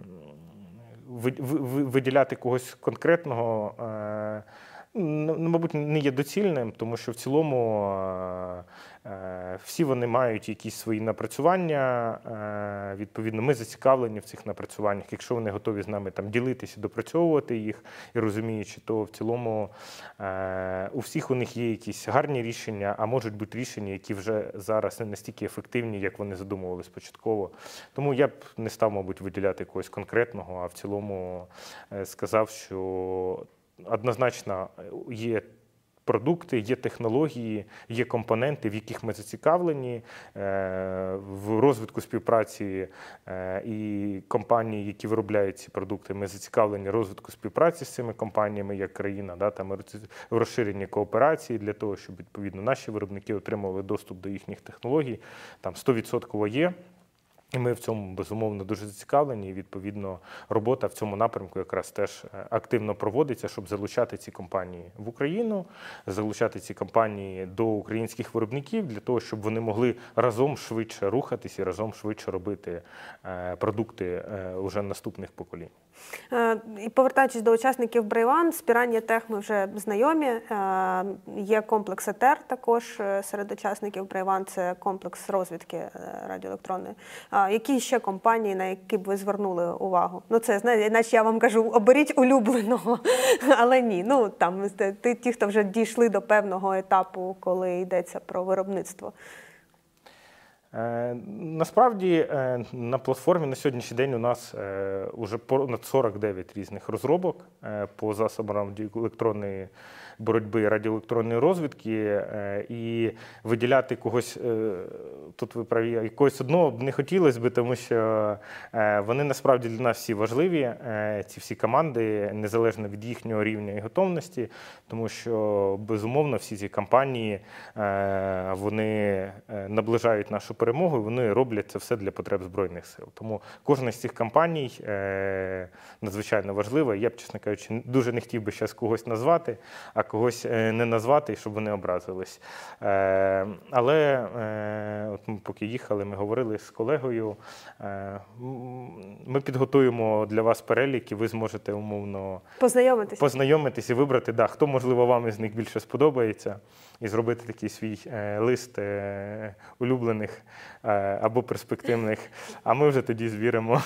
ви- ви- ви- виділяти когось конкретного. Ну, ну, мабуть, не є доцільним, тому що в цілому е, е, всі вони мають якісь свої напрацювання. е, Відповідно, ми зацікавлені в цих напрацюваннях. Якщо вони готові з нами там ділитися, допрацьовувати їх і розуміючи, то в цілому у всіх у них є якісь гарні рішення, а можуть бути рішення, які вже зараз не настільки ефективні, як вони задумували спочатково. Тому я б не став, мабуть, виділяти когось конкретного, а в цілому сказав, що однозначно е, є. Продукти, є технології, є компоненти, в яких ми зацікавлені е, в розвитку співпраці е, і компанії, які виробляють ці продукти. Ми зацікавлені розвитку співпраці з цими компаніями як країна, да, там в розширенні кооперації для того, щоб відповідно наші виробники отримували доступ до їхніх технологій. Там 100% є. І ми в цьому безумовно дуже зацікавлені. І відповідно робота в цьому напрямку якраз теж е, активно проводиться, щоб залучати ці компанії в Україну, залучати ці компанії до українських виробників для того, щоб вони могли разом швидше рухатись і разом швидше робити е, продукти е, уже наступних поколінь. Е, І повертаючись до учасників Брейван, з Піранія Тех ми вже знайомі. Е, Є комплекс ЕТЕР також е, серед учасників Брейван, це комплекс розвідки радіоелектронної. Які ще компанії, на які б ви звернули увагу? Ну, це знаєте, наче я вам кажу, оберіть улюбленого, але ні. Ну там ті, хто вже дійшли до певного етапу, коли йдеться про виробництво. Е, Насправді е, на платформі на сьогоднішній день у нас вже понад 49 різних розробок е, по засобам електронної боротьби радіоелектронної розвідки. е, І виділяти когось е, тут ви праві, якогось одного б не хотілося би, тому що е, вони насправді для нас всі важливі, ці всі команди, незалежно від їхнього рівня і готовності, тому що безумовно всі ці компанії вони наближають нашу перемогу, і вони роблять це все для потреб збройних сил. Тому кожна з цих компаній надзвичайно важлива. Я б, чесно кажучи, дуже не хотів би зараз когось назвати, а когось е, не назвати, щоб вони образились. Е, Але е, от ми поки їхали, ми говорили з колегою. Ми підготуємо для вас перелік, і ви зможете умовно Познайомитися. познайомитись і вибрати, да, хто, можливо, вам із них більше сподобається, і зробити такий свій лист улюблених або перспективних. А ми вже тоді звіримо.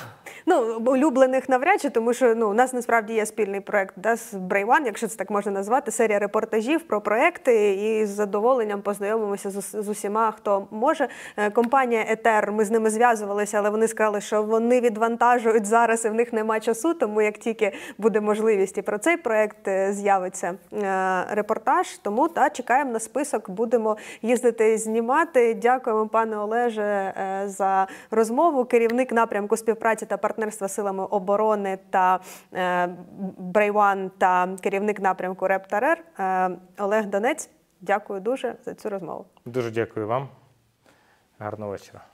Ну, улюблених навряд чи, тому що ну, у нас насправді є спільний проект да, з Брейван, якщо це так можна назвати, серія репортажів про проекти. І з задоволенням познайомимося з, усіма, хто може. Е, Компанія Етер, ми з ними зв'язувалися, але вони сказали, що вони відвантажують зараз і в них нема часу. Тому як тільки буде можливість і про цей проект е, з'явиться е, репортаж, тому та чекаємо на список, будемо їздити знімати. Дякуємо, пане Олеже, за розмову. Керівник напрямку співпраці та партнерства силами оборони та Брейван та керівник напрямку Рептарер е, Олег Донець. Дякую дуже за цю розмову. Дуже дякую вам. Гарного вечора.